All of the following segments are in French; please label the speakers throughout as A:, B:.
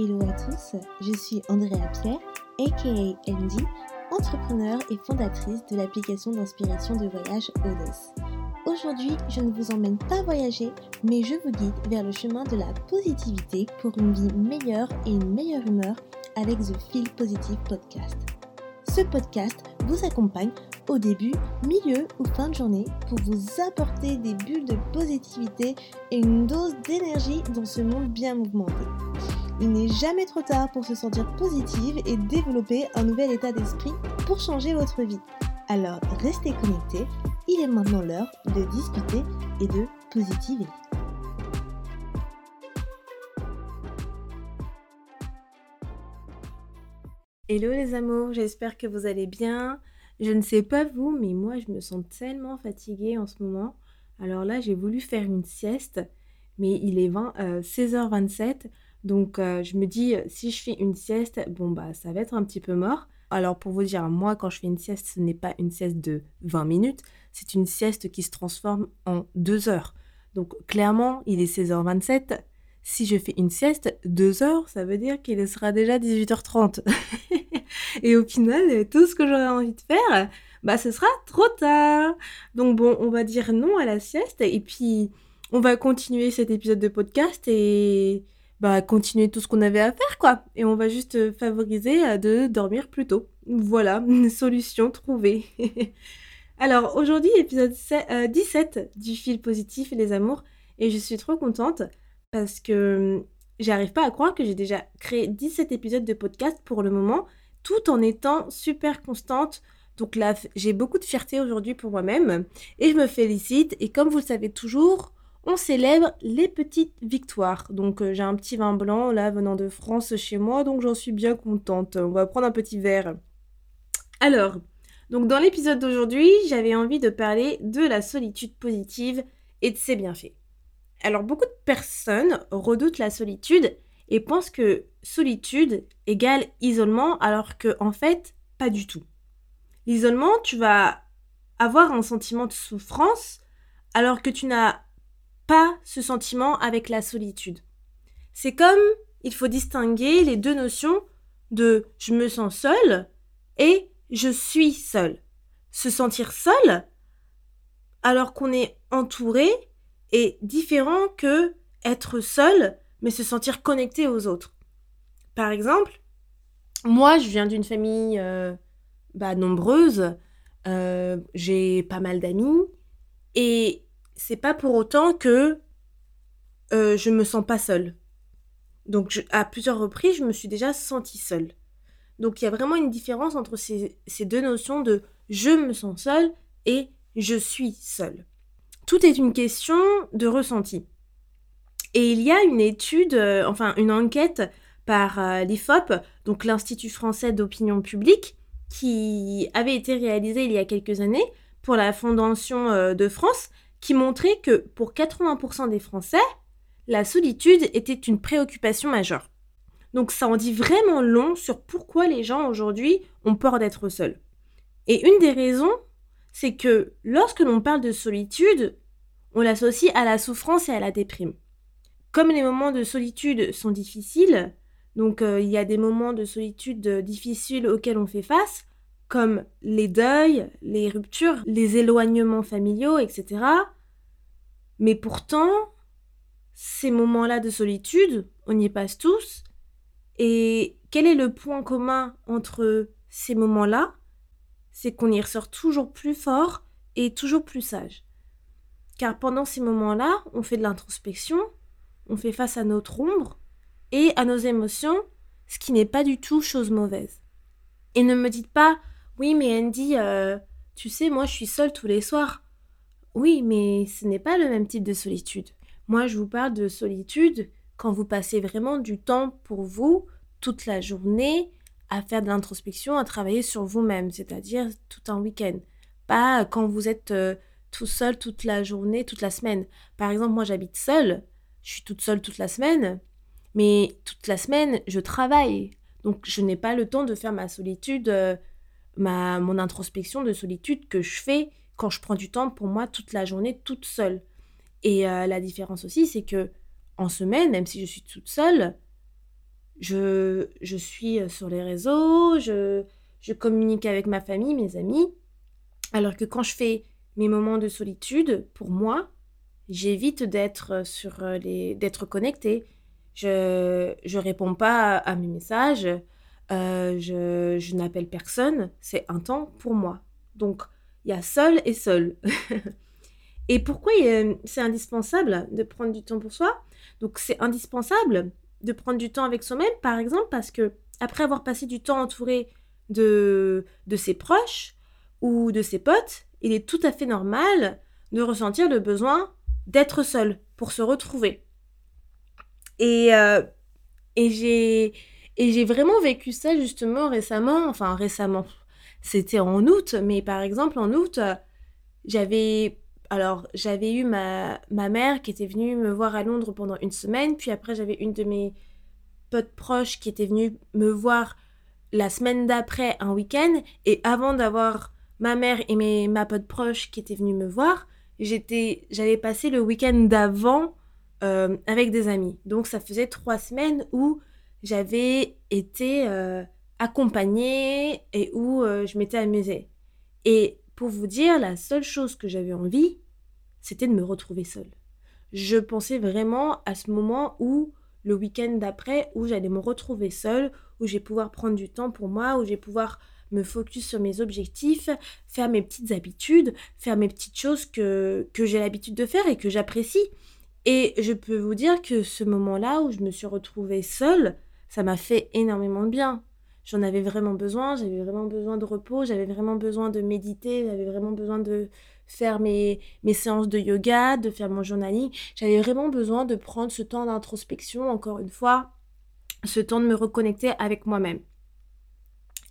A: Hello à tous, je suis Andrea Pierre, aka Andy, entrepreneur et fondatrice de l'application d'inspiration de voyage Odes. Aujourd'hui, je ne vous emmène pas voyager, mais je vous guide vers le chemin de la positivité pour une vie meilleure et une meilleure humeur avec The Feel Positive Podcast. Ce podcast vous accompagne au début, milieu ou fin de journée pour vous apporter des bulles de positivité et une dose d'énergie dans ce monde bien mouvementé. Il n'est jamais trop tard pour se sentir positive et développer un nouvel état d'esprit pour changer votre vie. Alors restez connectés, il est maintenant l'heure de discuter et de positiver. Hello les amours, j'espère que vous allez bien. Je ne sais pas vous, mais moi je me sens tellement fatiguée en ce moment. Alors là, j'ai voulu faire une sieste, mais il est 16h27. Euh, donc euh, je me dis, si je fais une sieste, bon bah ça va être un petit peu mort. Alors pour vous dire, moi quand je fais une sieste, ce n'est pas une sieste de 20 minutes, c'est une sieste qui se transforme en 2 heures. Donc clairement, il est 16h27 si je fais une sieste, deux heures, ça veut dire qu'il sera déjà 18h30. et au final, tout ce que j'aurais envie de faire, bah ce sera trop tard. Donc bon, on va dire non à la sieste et puis on va continuer cet épisode de podcast et bah continuer tout ce qu'on avait à faire quoi. Et on va juste favoriser de dormir plus tôt. Voilà, une solution trouvée. Alors aujourd'hui, épisode 17 euh, du fil positif et les amours et je suis trop contente parce que j'arrive pas à croire que j'ai déjà créé 17 épisodes de podcast pour le moment, tout en étant super constante. Donc là, j'ai beaucoup de fierté aujourd'hui pour moi-même et je me félicite. Et comme vous le savez toujours, célèbre les petites victoires. Donc euh, j'ai un petit vin blanc là venant de France chez moi, donc j'en suis bien contente. On va prendre un petit verre. Alors, donc dans l'épisode d'aujourd'hui, j'avais envie de parler de la solitude positive et de ses bienfaits. Alors beaucoup de personnes redoutent la solitude et pensent que solitude égale isolement alors que en fait pas du tout. L'isolement, tu vas avoir un sentiment de souffrance alors que tu n'as pas ce sentiment avec la solitude. C'est comme il faut distinguer les deux notions de je me sens seul et je suis seul. Se sentir seul alors qu'on est entouré est différent que être seul, mais se sentir connecté aux autres. Par exemple, moi, je viens d'une famille euh, bah, nombreuse, euh, j'ai pas mal d'amis, et c'est pas pour autant que euh, je me sens pas seule. Donc, à plusieurs reprises, je me suis déjà sentie seule. Donc, il y a vraiment une différence entre ces, ces deux notions de je me sens seule et je suis seule. Tout est une question de ressenti. Et il y a une étude, euh, enfin une enquête par euh, l'IFOP, donc l'Institut français d'opinion publique, qui avait été réalisée il y a quelques années pour la Fondation de France, qui montrait que pour 80% des Français, la solitude était une préoccupation majeure. Donc ça en dit vraiment long sur pourquoi les gens aujourd'hui ont peur d'être seuls. Et une des raisons, c'est que lorsque l'on parle de solitude, on l'associe à la souffrance et à la déprime. Comme les moments de solitude sont difficiles, donc euh, il y a des moments de solitude difficiles auxquels on fait face, comme les deuils, les ruptures, les éloignements familiaux, etc. Mais pourtant, ces moments-là de solitude, on y passe tous. Et quel est le point commun entre ces moments-là? C'est qu'on y ressort toujours plus fort et toujours plus sage. Car pendant ces moments-là, on fait de l'introspection, on fait face à notre ombre et à nos émotions, ce qui n'est pas du tout chose mauvaise. Et ne me dites pas, oui mais Andy, euh, tu sais, moi je suis seule tous les soirs. Oui, mais ce n'est pas le même type de solitude. Moi je vous parle de solitude quand vous passez vraiment du temps pour vous toute la journée à faire de l'introspection, à travailler sur vous-même, c'est-à-dire tout un week-end. Pas quand vous êtes euh, tout seul toute la journée, toute la semaine. Par exemple, moi j'habite seule, je suis toute seule toute la semaine, mais toute la semaine je travaille. Donc je n'ai pas le temps de faire ma solitude, euh, ma, mon introspection de solitude que je fais quand je prends du temps pour moi toute la journée toute seule. Et euh, la différence aussi, c'est que en semaine, même si je suis toute seule, je, je suis sur les réseaux, je, je communique avec ma famille, mes amis. Alors que quand je fais mes moments de solitude, pour moi, j'évite d'être sur les d'être connectée. Je je réponds pas à, mes messages, euh, je, je n'appelle personne. C'est un temps pour moi. Donc il y a seul et seul. et pourquoi c'est indispensable de prendre du temps pour soi? Donc c'est indispensable de prendre du temps avec soi-même, par exemple, parce que après avoir passé du temps entouré de, de ses proches ou de ses potes, il est tout à fait normal de ressentir le besoin d'être seul pour se retrouver. Et, euh, et j'ai et j'ai vraiment vécu ça justement récemment, enfin récemment. C'était en août, mais par exemple en août, j'avais alors j'avais eu ma, ma mère qui était venue me voir à Londres pendant une semaine, puis après j'avais une de mes potes proches qui était venue me voir la semaine d'après un week-end, et avant d'avoir ma mère et mes, ma pote proche qui était venue me voir, j'étais, j'avais passé le week-end d'avant euh, avec des amis. Donc ça faisait trois semaines où j'avais été euh, accompagnée et où euh, je m'étais amusée. Et pour vous dire, la seule chose que j'avais envie, c'était de me retrouver seule. Je pensais vraiment à ce moment où, le week-end d'après, où j'allais me retrouver seule, où j'ai pouvoir prendre du temps pour moi, où j'ai pouvoir me focus sur mes objectifs, faire mes petites habitudes, faire mes petites choses que, que j'ai l'habitude de faire et que j'apprécie. Et je peux vous dire que ce moment-là où je me suis retrouvée seule, ça m'a fait énormément de bien. J'en avais vraiment besoin, j'avais vraiment besoin de repos, j'avais vraiment besoin de méditer, j'avais vraiment besoin de faire mes, mes séances de yoga, de faire mon journaling. J'avais vraiment besoin de prendre ce temps d'introspection, encore une fois, ce temps de me reconnecter avec moi-même.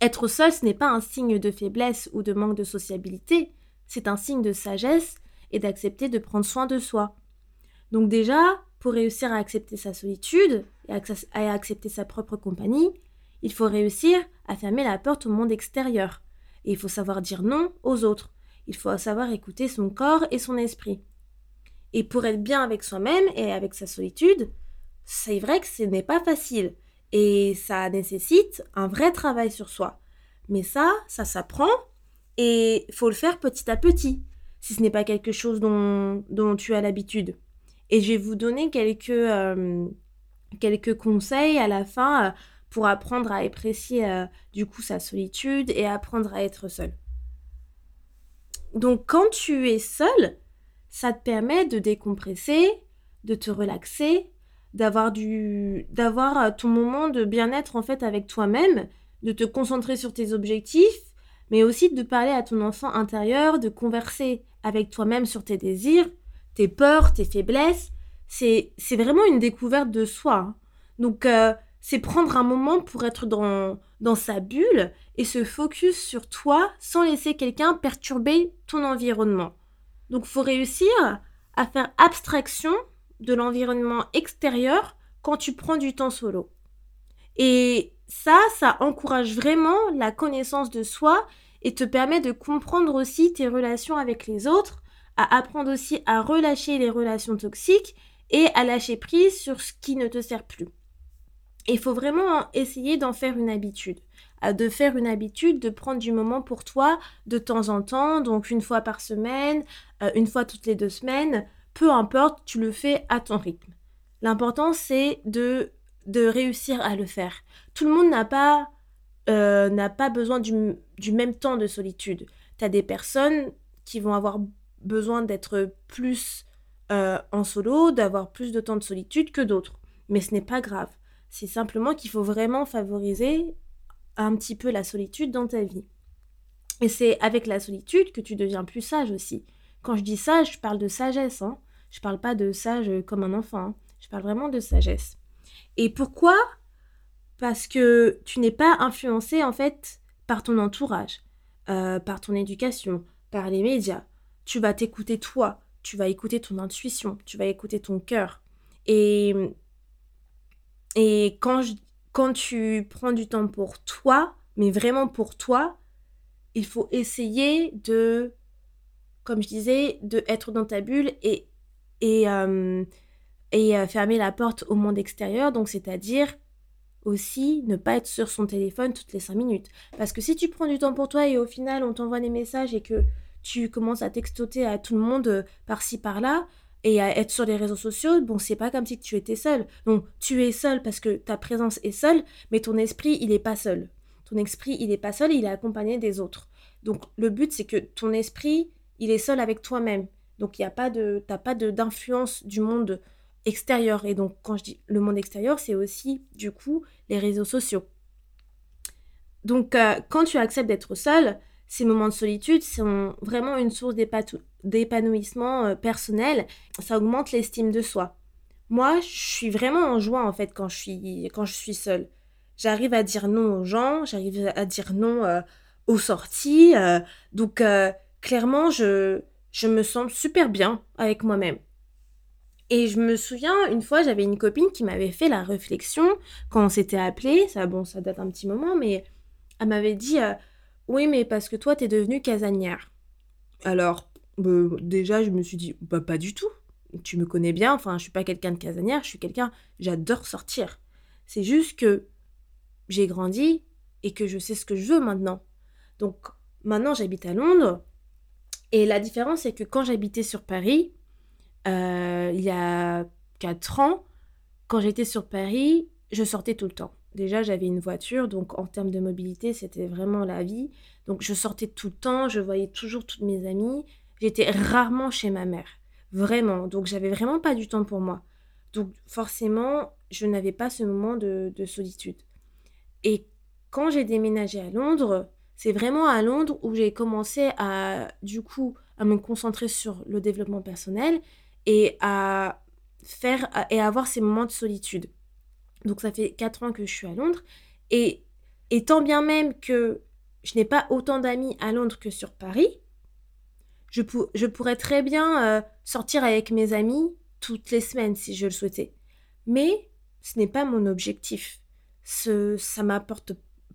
A: Être seul, ce n'est pas un signe de faiblesse ou de manque de sociabilité, c'est un signe de sagesse et d'accepter de prendre soin de soi. Donc déjà, pour réussir à accepter sa solitude et à accepter sa propre compagnie, il faut réussir à fermer la porte au monde extérieur. Et il faut savoir dire non aux autres. Il faut savoir écouter son corps et son esprit. Et pour être bien avec soi-même et avec sa solitude, c'est vrai que ce n'est pas facile. Et ça nécessite un vrai travail sur soi. Mais ça, ça s'apprend et faut le faire petit à petit, si ce n'est pas quelque chose dont, dont tu as l'habitude. Et je vais vous donner quelques, euh, quelques conseils à la fin euh, pour apprendre à apprécier euh, du coup sa solitude et apprendre à être seul. Donc quand tu es seul, ça te permet de décompresser, de te relaxer, d'avoir du d'avoir euh, ton moment de bien-être en fait avec toi-même, de te concentrer sur tes objectifs, mais aussi de parler à ton enfant intérieur, de converser avec toi-même sur tes désirs, tes peurs, tes faiblesses. C'est vraiment une découverte de soi. Hein. Donc euh, c'est prendre un moment pour être dans dans sa bulle et se focus sur toi sans laisser quelqu'un perturber ton environnement. Donc faut réussir à faire abstraction de l'environnement extérieur quand tu prends du temps solo. Et ça, ça encourage vraiment la connaissance de soi et te permet de comprendre aussi tes relations avec les autres, à apprendre aussi à relâcher les relations toxiques et à lâcher prise sur ce qui ne te sert plus. Il faut vraiment essayer d'en faire une habitude, de faire une habitude de prendre du moment pour toi de temps en temps, donc une fois par semaine, euh, une fois toutes les deux semaines, peu importe, tu le fais à ton rythme. L'important, c'est de, de réussir à le faire. Tout le monde n'a pas, euh, n'a pas besoin du, du, même temps de solitude. Tu as des personnes qui vont avoir besoin d'être plus euh, en solo, d'avoir plus de temps de solitude que d'autres. Mais ce n'est pas grave. C'est simplement qu'il faut vraiment favoriser un petit peu la solitude dans ta vie. Et c'est avec la solitude que tu deviens plus sage aussi. Quand je dis sage, je parle de sagesse. Hein. Je parle pas de sage comme un enfant. Hein. Je parle vraiment de sagesse. Et pourquoi? Parce que tu n'es pas influencé en fait par ton entourage, euh, par ton éducation, par les médias. Tu vas t'écouter toi, tu vas écouter ton intuition, tu vas écouter ton cœur. Et, et quand, quand tu prends du temps pour toi, mais vraiment pour toi, il faut essayer de, comme je disais, de être dans ta bulle et et, et fermer la porte au monde extérieur, donc c'est-à-dire aussi ne pas être sur son téléphone toutes les 5 minutes. Parce que si tu prends du temps pour toi et au final on t'envoie des messages et que tu commences à textoter à tout le monde euh, par-ci par-là et à être sur les réseaux sociaux, bon, c'est pas comme si tu étais seul. Donc tu es seul parce que ta présence est seule, mais ton esprit, il n'est pas seul. Ton esprit, il n'est pas seul, il est accompagné des autres. Donc le but, c'est que ton esprit, il est seul avec toi-même. Donc il y a pas de, d'influence du monde extérieur. Et donc quand je dis le monde extérieur, c'est aussi du coup les réseaux sociaux. Donc euh, quand tu acceptes d'être seul, ces moments de solitude sont vraiment une source d'épanouissement euh, personnel. Ça augmente l'estime de soi. Moi, je suis vraiment en joie en fait quand je suis, quand je suis seule. J'arrive à dire non aux gens, j'arrive à dire non euh, aux sorties. Euh, donc clairement, je, je me sens super bien avec moi-même. Et je me souviens, une fois, j'avais une copine qui m'avait fait la réflexion quand on s'était appelé. Ça, bon, ça date un petit moment, mais elle m'avait dit oui, mais parce que toi, t'es devenue casanière. Alors, bah, déjà, je me suis dit, bah, pas du tout. Tu me connais bien, enfin, je suis pas quelqu'un de casanière, je suis quelqu'un, j'adore sortir. C'est juste que j'ai grandi et que je sais ce que je veux maintenant. Donc, maintenant, j'habite à Londres. Et la différence, c'est que quand j'habitais sur Paris, euh, il y a 4 ans, quand j'étais sur Paris, je sortais tout le temps. Déjà, j'avais une voiture, donc en termes de mobilité, c'était vraiment la vie. Donc, je sortais tout le temps, je voyais toujours toutes mes amies. J'étais rarement chez ma mère, vraiment. Donc, j'avais vraiment pas du temps pour moi. Donc, forcément, je n'avais pas ce moment de, de solitude. Et quand j'ai déménagé à Londres, c'est vraiment à Londres où j'ai commencé à, du coup, à me concentrer sur le développement personnel et à faire et à avoir ces moments de solitude. Donc ça fait 4 ans que je suis à Londres. Et, et tant bien même que je n'ai pas autant d'amis à Londres que sur Paris, je, je pourrais très bien euh, sortir avec mes amis toutes les semaines si je le souhaitais. Mais ce n'est pas mon objectif. Ce, ça m'apporte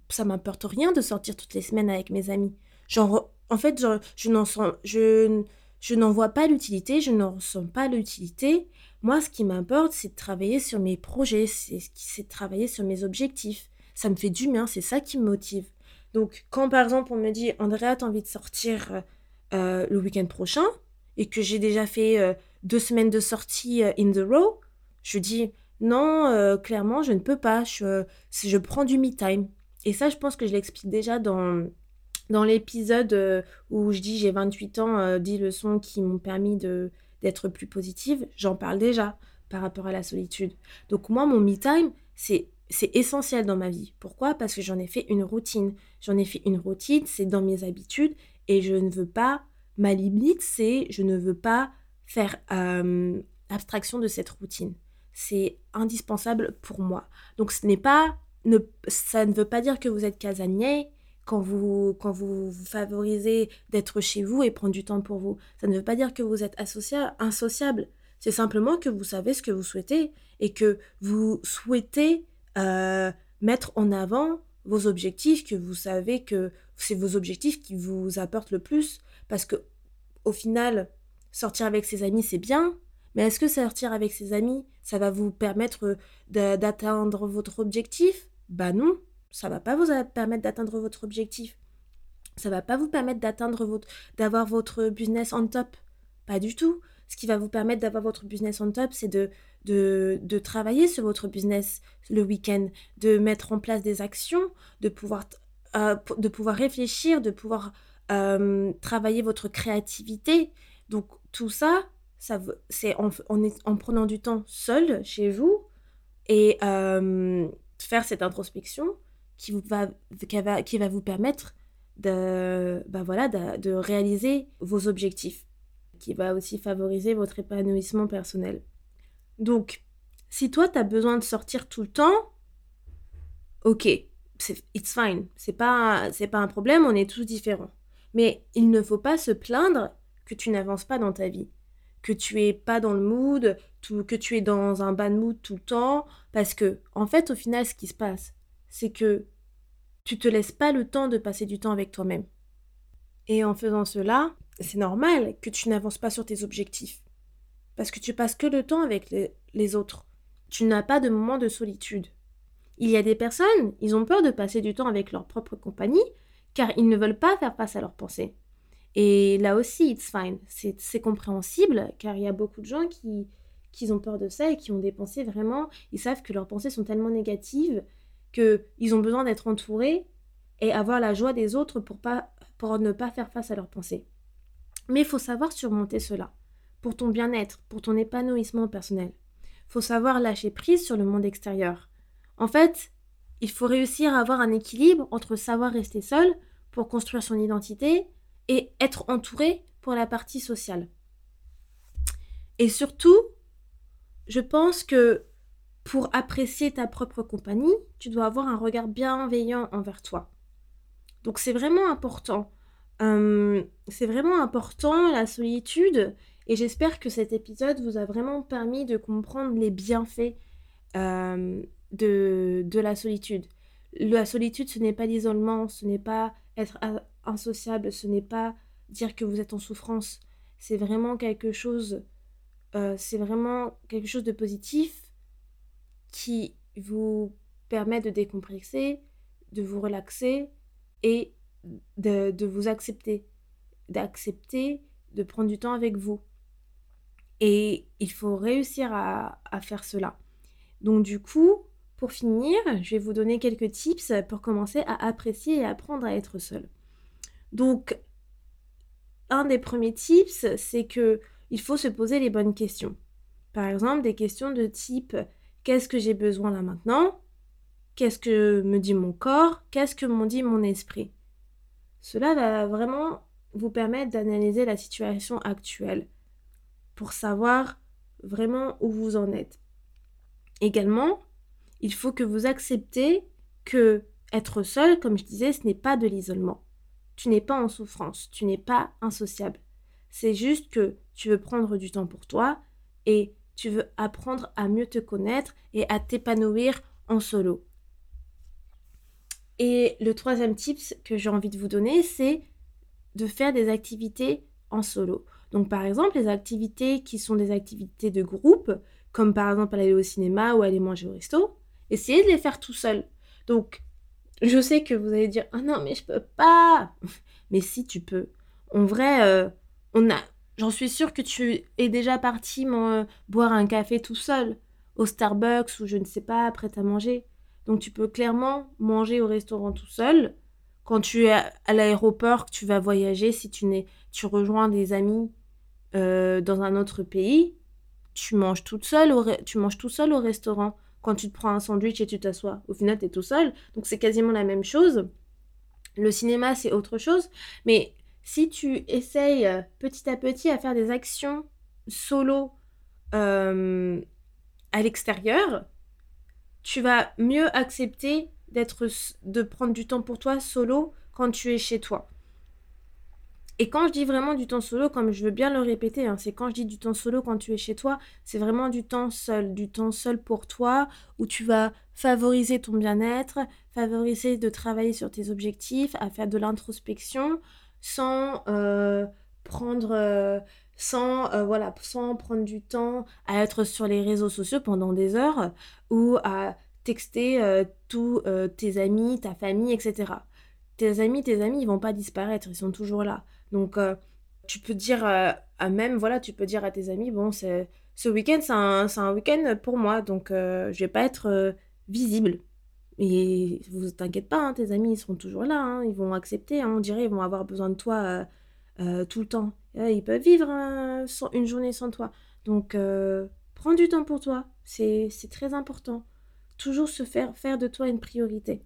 A: ça m'apporte rien de sortir toutes les semaines avec mes amis. Genre, en fait, je, je n'en je, je n'en vois pas l'utilité, je n'en ressens pas l'utilité. Moi, ce qui m'importe, c'est de travailler sur mes projets, c'est de travailler sur mes objectifs. Ça me fait du bien, c'est ça qui me motive. Donc, quand par exemple on me dit, Andrea, t'as envie de sortir euh, le week-end prochain, et que j'ai déjà fait euh, deux semaines de sortie euh, in the row, je dis, non, clairement, je ne peux pas. Je, je prends du me time. Et ça, je pense que je l'explique déjà dans, dans l'épisode où je dis j'ai 28 ans, 10 leçons qui m'ont permis de d'être plus positive, j'en parle déjà par rapport à la solitude. Donc moi, mon me time, c'est c'est essentiel dans ma vie. Pourquoi? Parce que j'en ai fait une routine. J'en ai fait une routine, c'est dans mes habitudes et je ne veux pas, ma c'est je ne veux pas faire euh, abstraction de cette routine. C'est indispensable pour moi. Donc ce n'est pas, ne, ça ne veut pas dire que vous êtes casanier, quand vous, quand vous, favorisez d'être chez vous et prendre du temps pour vous. Ça ne veut pas dire que vous êtes insociable. C'est simplement que vous savez ce que vous souhaitez et que vous souhaitez euh, mettre en avant vos objectifs, que vous savez que c'est vos objectifs qui vous apportent le plus. Parce que, au final, sortir avec ses amis, c'est bien, mais est-ce que sortir avec ses amis, ça va vous permettre d'atteindre votre objectif? Bah non ça va pas vous permettre d'atteindre votre objectif. Ça va pas vous permettre d'atteindre votre, d'avoir votre business on top. Pas du tout. Ce qui va vous permettre d'avoir votre business on top, c'est de, de, travailler sur votre business le week-end, de mettre en place des actions, de pouvoir, euh, de pouvoir réfléchir, de pouvoir euh, travailler votre créativité. Donc tout ça, ça c'est en, en, prenant du temps seul chez vous et euh, faire cette introspection qui, vous va, qui, va, vous permettre de, bah voilà, de, réaliser vos objectifs, qui va aussi favoriser votre épanouissement personnel. Donc, si toi, tu as besoin de sortir tout le temps, ok, it's fine, c'est pas, pas un problème, on est tous différents. Mais il ne faut pas se plaindre que tu n'avances pas dans ta vie, que tu es pas dans le mood, que tu es dans un bad mood tout le temps, parce que, en fait, au final, ce qui se passe, c'est que tu te laisses pas le temps de passer du temps avec toi-même. Et en faisant cela, c'est normal que tu n'avances pas sur tes objectifs. Parce que tu passes que le temps avec les, autres. Tu n'as pas de moment de solitude. Il y a des personnes, ils ont peur de passer du temps avec leur propre compagnie car ils ne veulent pas faire face à leurs pensées. Et là aussi, it's fine. C'est compréhensible car il y a beaucoup de gens qui, qui ont peur de ça et qui ont des pensées vraiment. Ils savent que leurs pensées sont tellement négatives qu'ils ont besoin d'être entourés et avoir la joie des autres pour, pas, pour ne pas faire face à leurs pensées. Mais il faut savoir surmonter cela pour ton bien-être, pour ton épanouissement personnel. Faut savoir lâcher prise sur le monde extérieur. En fait, il faut réussir à avoir un équilibre entre savoir rester seul pour construire son identité et être entouré pour la partie sociale. Et surtout, je pense que pour apprécier ta propre compagnie, tu dois avoir un regard bienveillant envers toi. Donc c'est vraiment important. Euh, c'est vraiment important la solitude et j'espère que cet épisode vous a vraiment permis de comprendre les bienfaits euh, de, de la solitude. La solitude, ce n'est pas l'isolement, ce n'est pas être insociable, ce n'est pas dire que vous êtes en souffrance. C'est vraiment quelque chose, euh, c'est vraiment quelque chose de positif qui vous permet de décompresser, de vous relaxer et de, vous accepter, d'accepter de prendre du temps avec vous. Et il faut réussir à, à faire cela. Donc du coup, pour finir, je vais vous donner quelques tips pour commencer à apprécier et apprendre à être seul. Donc, un des premiers tips, c'est que il faut se poser les bonnes questions. Par exemple, des questions de type qu'est-ce que j'ai besoin là maintenant? Qu'est-ce que me dit mon corps? Qu'est-ce que m'en dit mon esprit? Cela va vraiment vous permettre d'analyser la situation actuelle pour savoir vraiment où vous en êtes. Également, il faut que vous acceptez que être seul, comme je disais, ce n'est pas de l'isolement. Tu n'es pas en souffrance, tu n'es pas insociable. C'est juste que tu veux prendre du temps pour toi et tu veux apprendre à mieux te connaître et à t'épanouir en solo. Et le troisième tip que j'ai envie de vous donner, c'est de faire des activités en solo. Donc par exemple, les activités qui sont des activités de groupe, comme par exemple aller au cinéma ou aller manger au resto, essayez de les faire tout seul. Donc, je sais que vous allez dire Ah non, mais je peux pas Mais si, tu peux. En vrai, euh, on a. J'en suis sûre que tu es déjà parti euh, boire un café tout seul, au Starbucks ou je ne sais pas, prêt à manger. Donc tu peux clairement manger au restaurant tout seul. Quand tu es à l'aéroport, que tu vas voyager, si tu, tu rejoins des amis euh, dans un autre pays, tu manges toute seule tu manges tout seul au restaurant quand tu te prends un sandwich et tu t'assois. Au final, tu es tout seul. Donc c'est quasiment la même chose. Le cinéma, c'est autre chose. Mais si tu essayes euh, petit à petit à faire des actions solo euh, à l'extérieur, tu vas mieux accepter de prendre du temps pour toi solo quand tu es chez toi. Et quand je dis vraiment du temps solo, comme je veux bien le répéter, hein, c'est quand je dis du temps solo quand tu es chez toi, c'est vraiment du temps seul, du temps seul pour toi, où tu vas favoriser ton bien-être, favoriser de travailler sur tes objectifs, à faire de l'introspection, sans euh, prendre... Euh, sans, euh, voilà, sans prendre du temps à être sur les réseaux sociaux pendant des heures ou à texter tous tes amis, ta famille, etc. Tes amis, tes amis, ils vont pas disparaître, ils sont toujours là. Donc, tu peux dire à même, voilà, tu peux dire à tes amis, bon, c'est ce week-end, c'est un, un week-end pour moi, donc je vais pas être visible. Et vous t'inquiète pas, hein, tes amis, ils seront toujours là, hein, ils vont accepter, hein, on dirait, ils vont avoir besoin de toi tout le temps. ils peuvent vivre une journée sans toi. Donc, prends du temps pour toi, c'est très important. Toujours se faire faire de toi une priorité.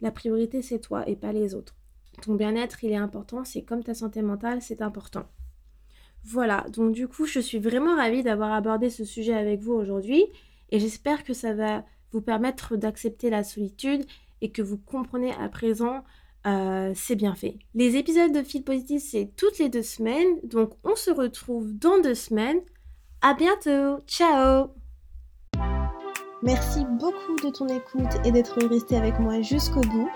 A: La priorité, c'est toi et pas les autres ton bien-être, il est important, c'est comme ta santé mentale, c'est important. Voilà, donc du coup, je suis vraiment ravie d'avoir abordé ce sujet avec vous aujourd'hui et j'espère que ça va vous permettre d'accepter la solitude et que vous comprenez à présent euh, c'est bien fait. Les épisodes de Fil Positif, c'est toutes les deux semaines, donc on se retrouve dans deux semaines. À bientôt, ciao
B: Merci beaucoup de ton écoute et d'être resté avec moi jusqu'au bout.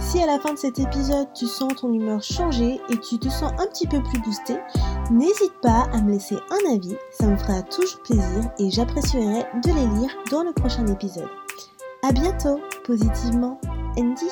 B: Si à la fin de cet épisode tu sens ton humeur changer et tu te sens un petit peu plus boosté, n'hésite pas à me laisser un avis, ça me fera toujours plaisir et j'apprécierai de les lire dans le prochain épisode. À bientôt, positivement, Andy.